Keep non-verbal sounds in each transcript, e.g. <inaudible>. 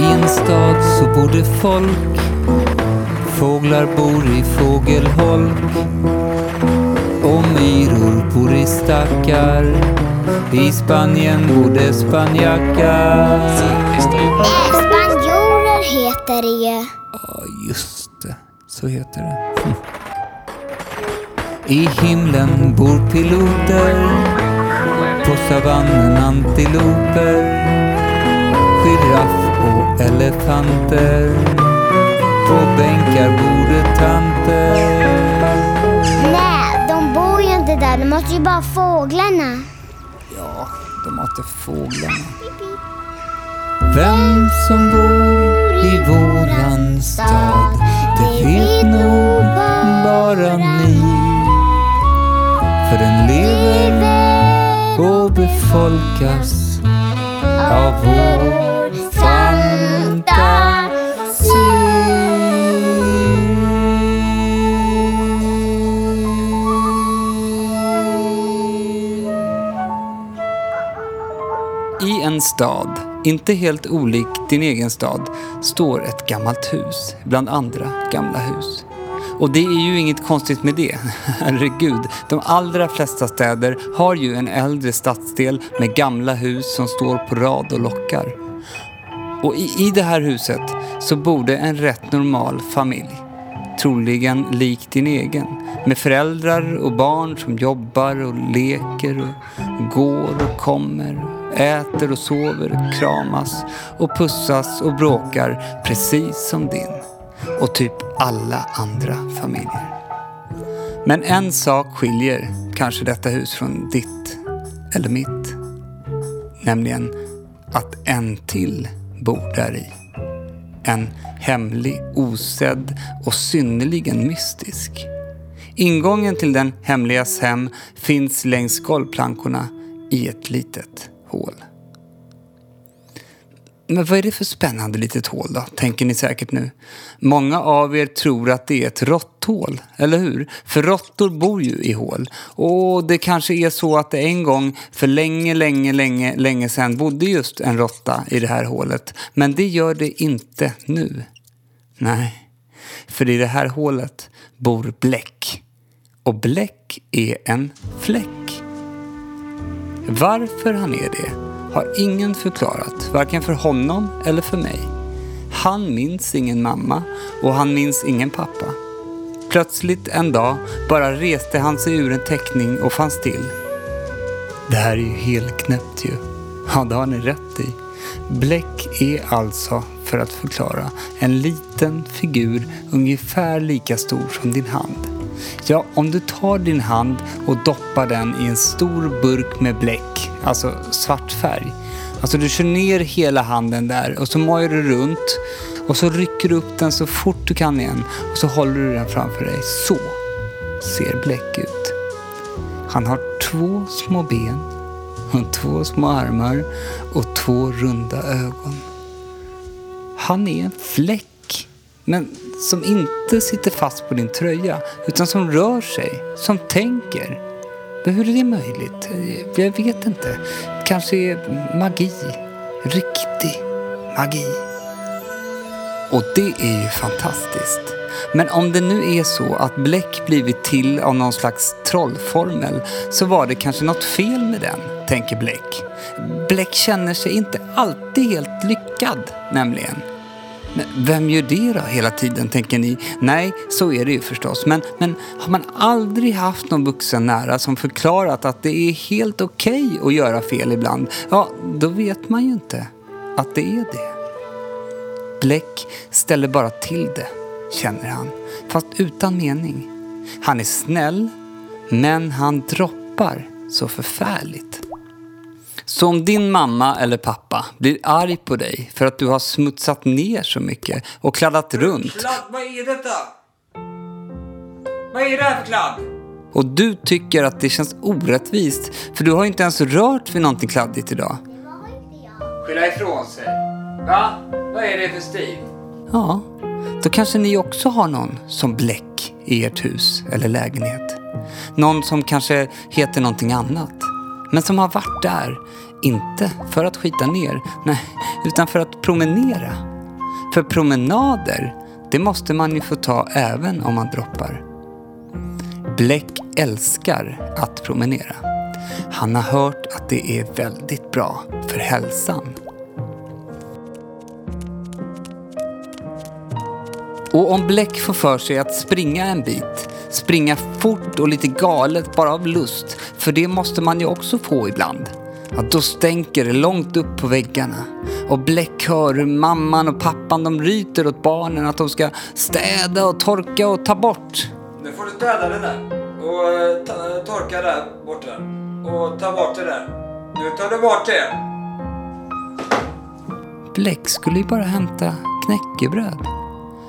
I en stad så bor det folk Fåglar bor i fågelholk och myror bor i stackar I Spanien bor det spanjackar spanjorer heter det ju. Ja, just det. Så heter det. Hm. I himlen bor piloter På savannen antiloper Och elefanter På bänkar bor det tanter Nej, de bor ju inte där. De måste ju bara fåglarna. Ja, de matar fåglarna. Vem som bor i våran stad, det vet nog bara ni. För den lever och befolkas av vår en stad, inte helt olik din egen stad, står ett gammalt hus bland andra gamla hus. Och det är ju inget konstigt med det. <laughs> Herregud, de allra flesta städer har ju en äldre stadsdel med gamla hus som står på rad och lockar. Och i, i det här huset så borde en rätt normal familj. Troligen lik din egen. Med föräldrar och barn som jobbar och leker och går och kommer. Äter och sover kramas och pussas och bråkar precis som din. Och typ alla andra familjer. Men en sak skiljer kanske detta hus från ditt eller mitt. Nämligen att en till bor där i. En hemlig, osedd och synnerligen mystisk. Ingången till den hemligas hem finns längs golvplankorna i ett litet hål. Men vad är det för spännande litet hål då, tänker ni säkert nu. Många av er tror att det är ett råtthål, eller hur? För råttor bor ju i hål. Och det kanske är så att det en gång för länge, länge, länge, länge sedan bodde just en råtta i det här hålet. Men det gör det inte nu. Nej, för i det här hålet bor bläck. Och bläck är en fläck. Varför han är det har ingen förklarat, varken för honom eller för mig. Han minns ingen mamma och han minns ingen pappa. Plötsligt en dag bara reste han sig ur en teckning och fanns till. Det här är ju helt knäppt ju. Ja, det har ni rätt i. Bläck är alltså, för att förklara, en liten figur ungefär lika stor som din hand. Ja, om du tar din hand och doppar den i en stor burk med bläck, alltså svart färg. Alltså du kör ner hela handen där och så mojar du runt och så rycker du upp den så fort du kan igen och så håller du den framför dig. Så ser bläck ut. Han har två små ben och två små armar och två runda ögon. Han är en fläck, men som inte sitter fast på din tröja, utan som rör sig, som tänker. Men hur är det möjligt? Jag vet inte. Kanske är magi. Riktig magi. Och det är ju fantastiskt. Men om det nu är så att bläck blivit till av någon slags trollformel så var det kanske något fel med den, tänker Bläck. Bläck känner sig inte alltid helt lyckad, nämligen. Men vem gör det då hela tiden, tänker ni? Nej, så är det ju förstås. Men, men har man aldrig haft någon vuxen nära som förklarat att det är helt okej okay att göra fel ibland, ja, då vet man ju inte att det är det. Bläck ställer bara till det, känner han, fast utan mening. Han är snäll, men han droppar så förfärligt. Så om din mamma eller pappa blir arg på dig för att du har smutsat ner så mycket och kladdat runt. Kladd, vad är detta? Vad är det här för kladd? Och du tycker att det känns orättvist för du har inte ens rört vid någonting kladdigt idag. Skylla ifrån sig. Va? Vad är det för stil? Ja, då kanske ni också har någon som bläck i ert hus eller lägenhet. Någon som kanske heter någonting annat. Men som har varit där, inte för att skita ner, nej, utan för att promenera För promenader, det måste man ju få ta även om man droppar. Bläck älskar att promenera. Han har hört att det är väldigt bra för hälsan. Och om Bläck får för sig att springa en bit, springa fort och lite galet bara av lust, för det måste man ju också få ibland. Ja, då stänker det långt upp på väggarna. Och Bläck hör hur mamman och pappan de ryter åt barnen att de ska städa och torka och ta bort. Nu får du städa det där. Och eh, ta, torka där borta. Och ta bort det där. Nu tar du bort det. Bläck skulle ju bara hämta knäckebröd.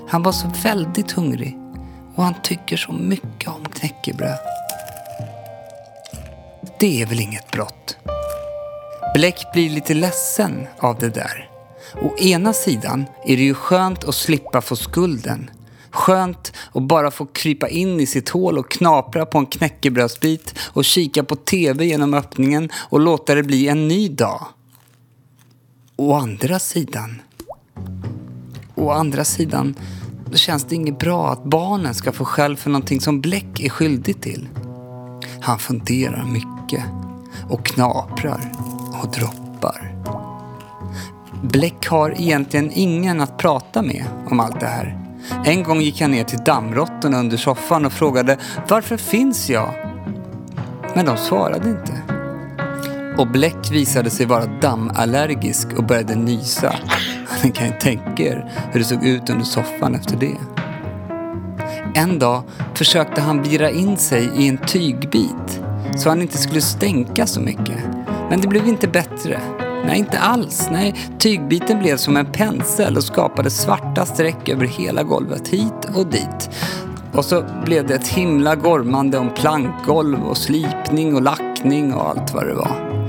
Han var så väldigt hungrig och han tycker så mycket om knäckebröd. Det är väl inget brott? Bläck blir lite ledsen av det där. Å ena sidan är det ju skönt att slippa få skulden. Skönt att bara få krypa in i sitt hål och knapra på en knäckebrödsbit och kika på TV genom öppningen och låta det bli en ny dag. Å andra sidan... Å andra sidan då känns det inget bra att barnen ska få skäll för någonting som Bläck är skyldig till. Han funderar mycket och knaprar och droppar. Bläck har egentligen ingen att prata med om allt det här. En gång gick han ner till dammråttorna under soffan och frågade varför finns jag? Men de svarade inte. Och Bläck visade sig vara dammallergisk och började nysa. Ni kan ju tänka er hur det såg ut under soffan efter det. En dag försökte han bira in sig i en tygbit så han inte skulle stänka så mycket. Men det blev inte bättre. Nej, inte alls. Nej, tygbiten blev som en pensel och skapade svarta streck över hela golvet, hit och dit. Och så blev det ett himla gormande om plankgolv och slipning och lackning och allt vad det var.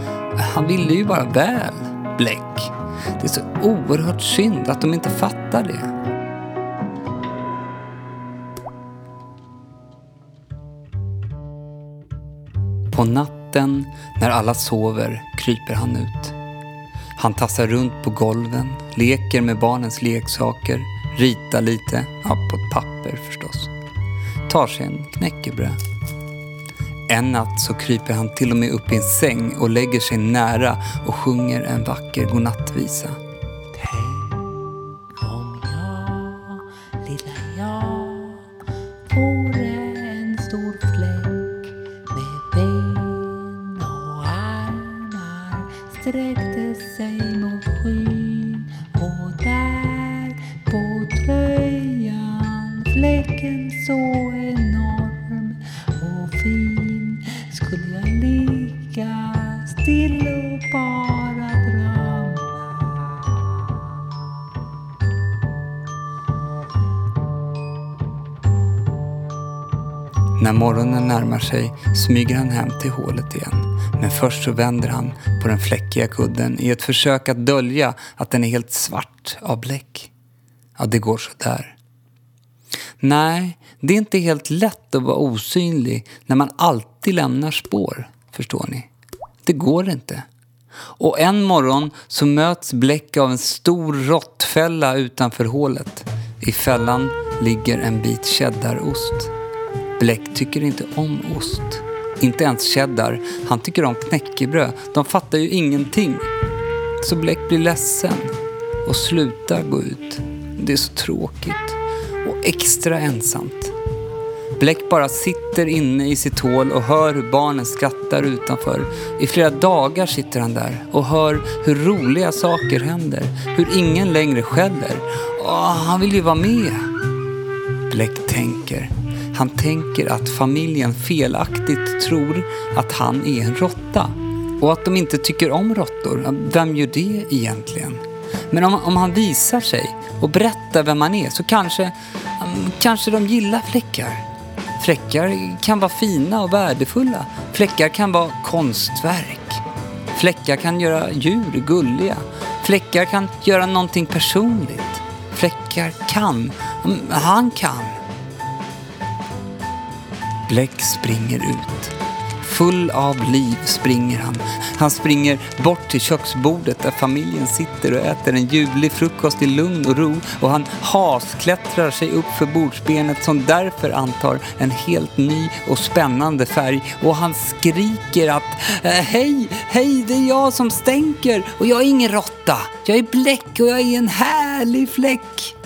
Han ville ju bara väl, Bläck. Det är så oerhört synd att de inte fattar det. På natten, när alla sover, kryper han ut. Han tassar runt på golven, leker med barnens leksaker, ritar lite, ja, på ett papper förstås. Tar sig en knäckebröd. En natt så kryper han till och med upp i en säng och lägger sig nära och sjunger en vacker godnattvisa. Morgonen närmar sig smyger han hem till hålet igen. Men först så vänder han på den fläckiga kudden i ett försök att dölja att den är helt svart av bläck. Ja, det går så där. Nej, det är inte helt lätt att vara osynlig när man alltid lämnar spår, förstår ni. Det går inte. Och en morgon så möts Bläck av en stor råttfälla utanför hålet. I fällan ligger en bit cheddarost. Bläck tycker inte om ost. Inte ens cheddar. Han tycker om knäckebröd. De fattar ju ingenting. Så Bläck blir ledsen och slutar gå ut. Det är så tråkigt. Och extra ensamt. Bläck bara sitter inne i sitt hål och hör hur barnen skrattar utanför. I flera dagar sitter han där och hör hur roliga saker händer. Hur ingen längre skäller. Åh, han vill ju vara med. Bläck tänker. Han tänker att familjen felaktigt tror att han är en råtta. Och att de inte tycker om råttor. Vem gör det egentligen? Men om, om han visar sig och berättar vem han är så kanske, kanske de gillar fläckar. Fläckar kan vara fina och värdefulla. Fläckar kan vara konstverk. Fläckar kan göra djur gulliga. Fläckar kan göra någonting personligt. Fläckar kan. Han kan. Bläck springer ut. Full av liv springer han. Han springer bort till köksbordet där familjen sitter och äter en ljuvlig frukost i lugn och ro och han hasklättrar sig upp för bordsbenet som därför antar en helt ny och spännande färg och han skriker att eh, Hej, hej, det är jag som stänker och jag är ingen råtta. Jag är bläck och jag är en härlig fläck.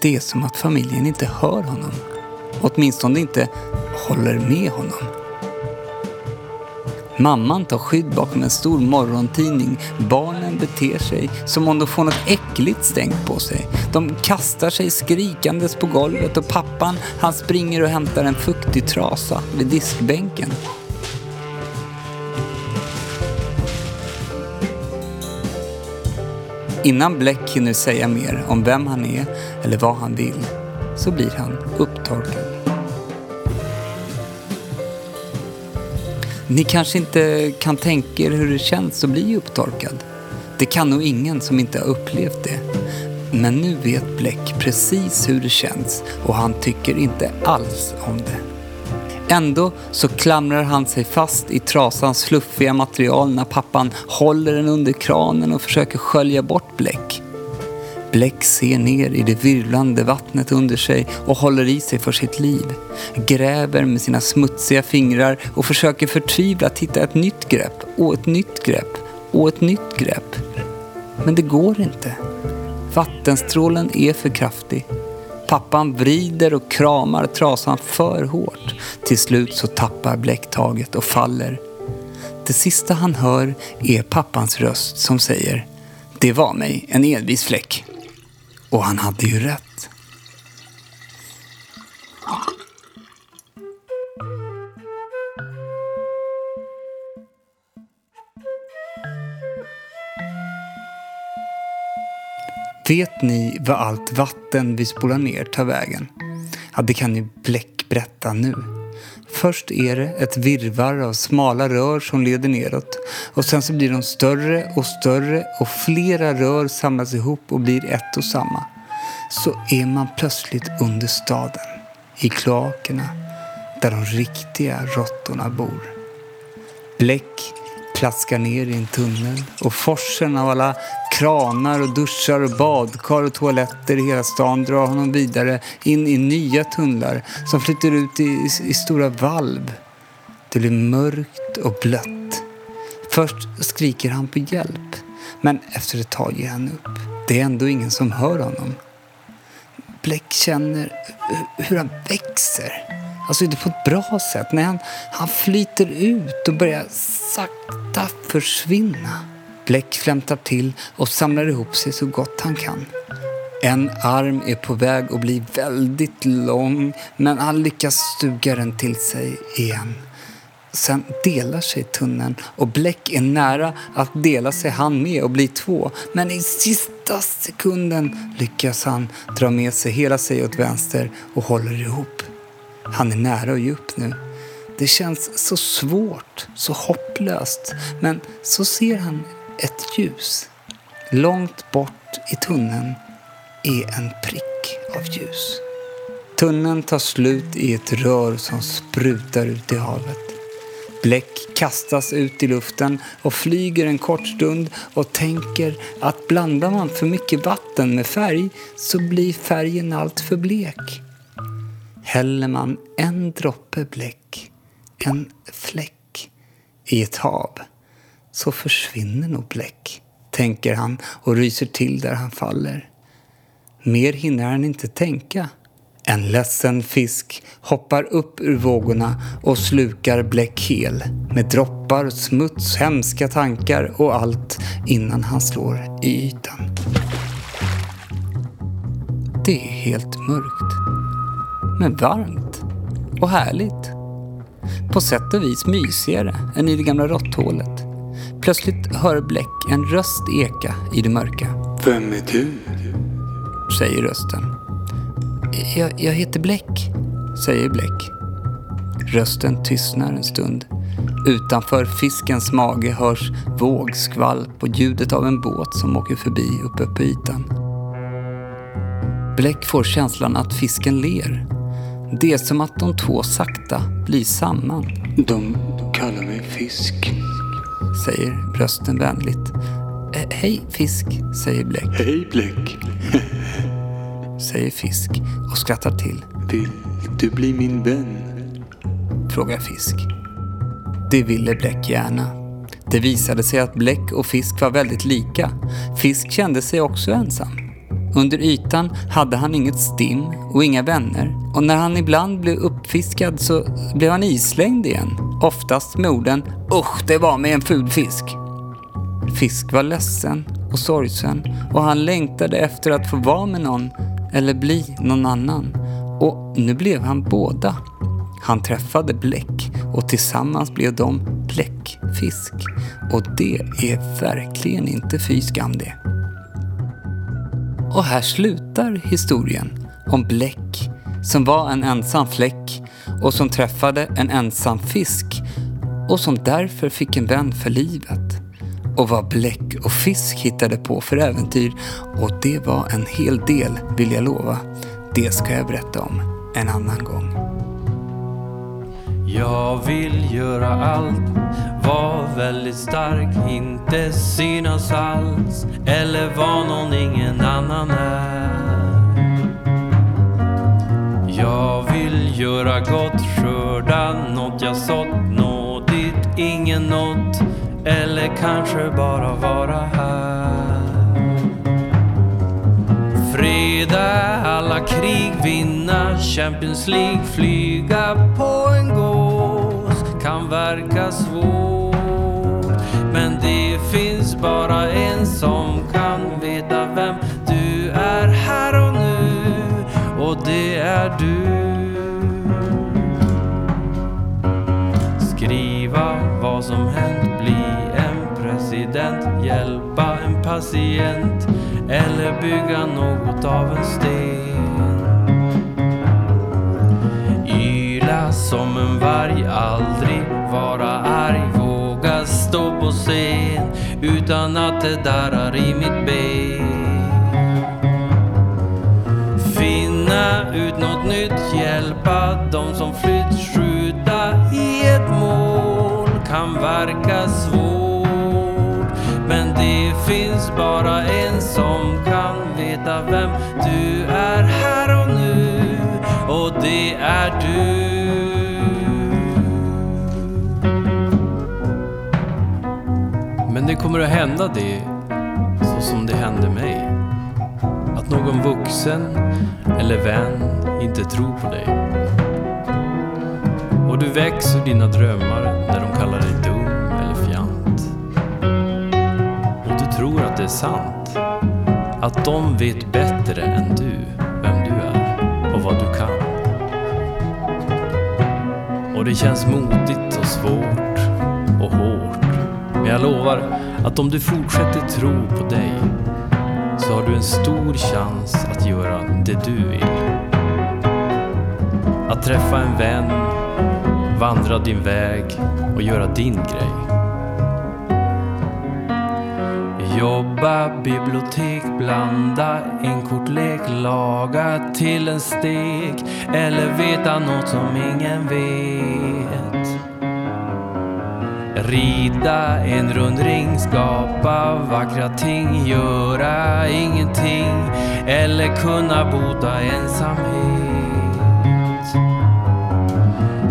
Det är som att familjen inte hör honom. Åtminstone inte håller med honom. Mamman tar skydd bakom en stor morgontidning. Barnen beter sig som om de får något äckligt stängt på sig. De kastar sig skrikandes på golvet och pappan han springer och hämtar en fuktig trasa vid diskbänken. Innan Bläck hinner säga mer om vem han är eller vad han vill så blir han upptorkad. Ni kanske inte kan tänka er hur det känns att bli upptorkad. Det kan nog ingen som inte har upplevt det. Men nu vet Bläck precis hur det känns och han tycker inte alls om det. Ändå så klamrar han sig fast i trasans fluffiga material när pappan håller den under kranen och försöker skölja bort Bläck. Bläck ser ner i det virvlande vattnet under sig och håller i sig för sitt liv. Gräver med sina smutsiga fingrar och försöker förtvivlat hitta ett nytt grepp och ett nytt grepp och ett nytt grepp. Men det går inte. Vattenstrålen är för kraftig. Pappan vrider och kramar trasan för hårt. Till slut så tappar Bläck taget och faller. Det sista han hör är pappans röst som säger Det var mig, en envis fläck. Och han hade ju rätt. Vet ni vad allt vatten vi spolar ner tar vägen? Ja, det kan ju Bläck berätta nu. Först är det ett virrvarr av smala rör som leder neråt och sen så blir de större och större och flera rör samlas ihop och blir ett och samma. Så är man plötsligt under staden, i kloakerna, där de riktiga råttorna bor. Bläck plaskar ner i en tunnel och forsen av alla kranar och duschar och badkar och toaletter i hela stan drar honom vidare in i nya tunnlar som flyter ut i, i, i stora valv. Det blir mörkt och blött. Först skriker han på hjälp, men efter ett tag ger han upp. Det är ändå ingen som hör honom. Bläck känner hur han växer. Alltså inte på ett bra sätt. Nej, han, han flyter ut och börjar sakta försvinna. Bläck flämtar till och samlar ihop sig så gott han kan. En arm är på väg att bli väldigt lång men han lyckas stuga den till sig igen. Sen delar sig tunneln och Bläck är nära att dela sig han med och bli två. Men i sista sekunden lyckas han dra med sig hela sig åt vänster och håller ihop. Han är nära att ge upp nu. Det känns så svårt, så hopplöst. Men så ser han ett ljus. Långt bort i tunneln är en prick av ljus. Tunneln tar slut i ett rör som sprutar ut i havet. Bläck kastas ut i luften och flyger en kort stund och tänker att blandar man för mycket vatten med färg så blir färgen allt för blek. Häller man en droppe bläck, en fläck, i ett hav så försvinner nog bläck, tänker han och ryser till där han faller. Mer hinner han inte tänka. En ledsen fisk hoppar upp ur vågorna och slukar Bläck hel med droppar, smuts, hemska tankar och allt innan han slår i ytan. Det är helt mörkt. Men varmt och härligt. På sätt och vis mysigare än i det gamla råtthålet. Plötsligt hör Bläck en röst eka i det mörka. Vem är du? säger rösten. Jag, jag heter Bläck, säger Bläck. Rösten tystnar en stund. Utanför fiskens mage hörs vågskvalp och ljudet av en båt som åker förbi uppe på ytan. Bläck får känslan att fisken ler. Det är som att de två sakta blir samman, De kallar mig fisk. säger rösten vänligt. "Eh, Hej fisk, säger Bläck, Hej Bläck. säger fisk och skrattar till, Vill du bli min vän? frågar fisk. Det ville Bläck gärna. Det visade sig att Bläck och fisk var väldigt lika. Fisk kände sig också ensam. Under ytan hade han inget stim och inga vänner och när han ibland blev uppfiskad så blev han islängd igen. Oftast med orden ”Usch, det var med en ful fisk”. Fisk var ledsen och sorgsen och han längtade efter att få vara med någon eller bli någon annan. Och nu blev han båda. Han träffade Bläck och tillsammans blev de bläckfisk. Och det är verkligen inte fy skam det. Och här slutar historien om Bläck som var en ensam fläck och som träffade en ensam fisk och som därför fick en vän för livet. Och vad Bläck och Fisk hittade på för äventyr och det var en hel del vill jag lova. Det ska jag berätta om en annan gång. Jag vill göra allt, var väldigt stark, inte synas alls eller var någon ingen annan är. Jag vill göra gott, skörda något jag sått, nå dit ingen nått eller kanske bara vara här. Freda alla krig, vinna Champions League, flyga på en gås kan verka svårt. Men det finns bara en som kan veta vem du är här och nu och det är du. Skriva vad som hänt, bli en president, hjälpa en patient eller bygga något av en sten. Yla som en varg, aldrig vara arg, stå på scen utan att det darrar i mitt ben. Finna ut något nytt, hjälpa de som flytt, skjuta i ett mål kan verka svårt. Men det finns bara en som kan veta vem du är här och nu och det är du. Men det kommer att hända det så som det hände mig. Att någon vuxen eller vän inte tror på dig. Och du väcks ur dina drömmar när de kallar dig dum eller fjant. Och du tror att det är sant. Att de vet bättre än du vem du är och vad du kan. Och det känns modigt och svårt och hårt. Men jag lovar att om du fortsätter tro på dig så har du en stor chans att göra det du vill. Att träffa en vän, vandra din väg och göra din grej. Jobba, bibliotek, blanda en kortlek, laga till en stek eller veta något som ingen vet. Rida en rundring, skapa vackra ting, göra ingenting eller kunna bota ensamhet.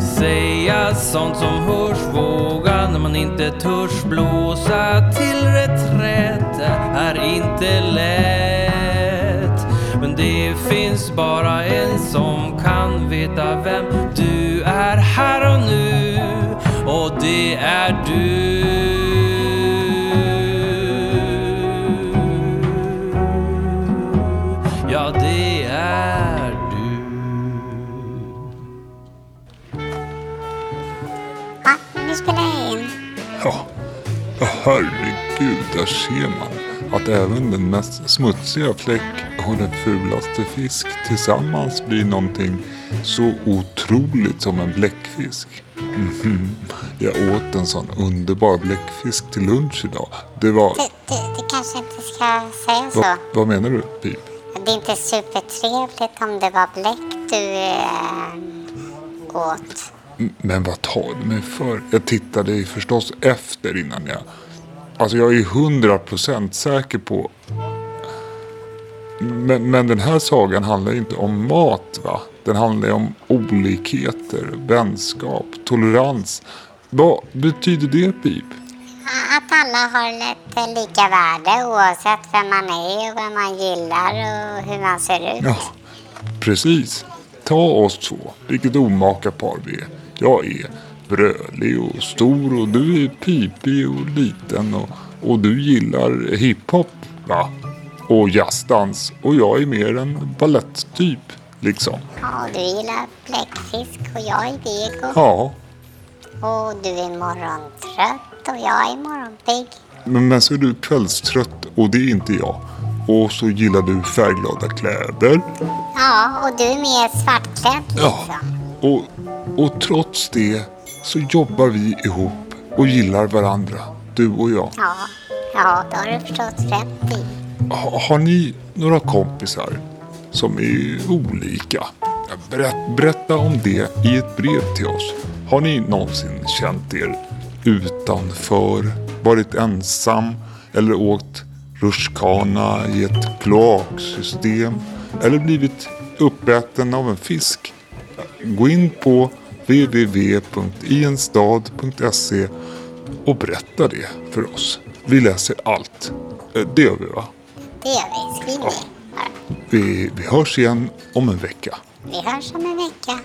Säga sånt som hörs, våga när man inte törs blåsa till reträtt är inte lätt. Men det finns bara en som kan veta vem du är här och nu och det är du. Ja, det är du. Va? Nu spelar jag in. Ja, ja, herregud, där ser man att även den mest smutsiga fläck och den fulaste fisk tillsammans blir någonting så otroligt som en bläckfisk. Mhm. Jag åt en sån underbar bläckfisk till lunch idag. Det var... Du, du, du kanske inte ska säga så. Va, vad menar du, Pip? Det är inte supertrevligt om det var bläck du eh, åt. Men vad tar du mig för? Jag tittade ju förstås efter innan jag... Alltså jag är hundra procent säker på... Men, men den här sagan handlar inte om mat va? Den handlar om olikheter, vänskap, tolerans. Vad betyder det Pip? Att alla har lite lika värde oavsett vem man är och vad man gillar och hur man ser ut. Ja, precis. Ta oss två. Vilket omaka par vi är. Jag är brölig och stor och du är pipig och liten och, och du gillar hiphop va? Och jazzdans och jag är mer en baletttyp liksom. Ja, du gillar bläckfisk och jag är vego. Ja, Och du är morgontrött och jag är morgonpigg. men, men så är du kvällstrött och det är inte jag. Och så gillar du färgglada kläder. Ja, och du är mer svartklädd Ja. liksom. Och, och trots det så jobbar vi ihop och gillar varandra. Du och jag. Ja, ja, då har du förstås rätt i. Ha, har ni några kompisar som är olika? Berätt, berätta om det i ett brev till oss. Har ni någonsin känt er utanför, varit ensam eller åkt rutschkana i ett kloaksystem eller blivit uppäten av en fisk? Gå in på www.ienstad.se och berätta det för oss. Vi läser allt. Eh, det gör vi va? Det gör vi. Skriv ner bara. Vi, vi hörs igen om en vecka. Vi hörs om en vecka.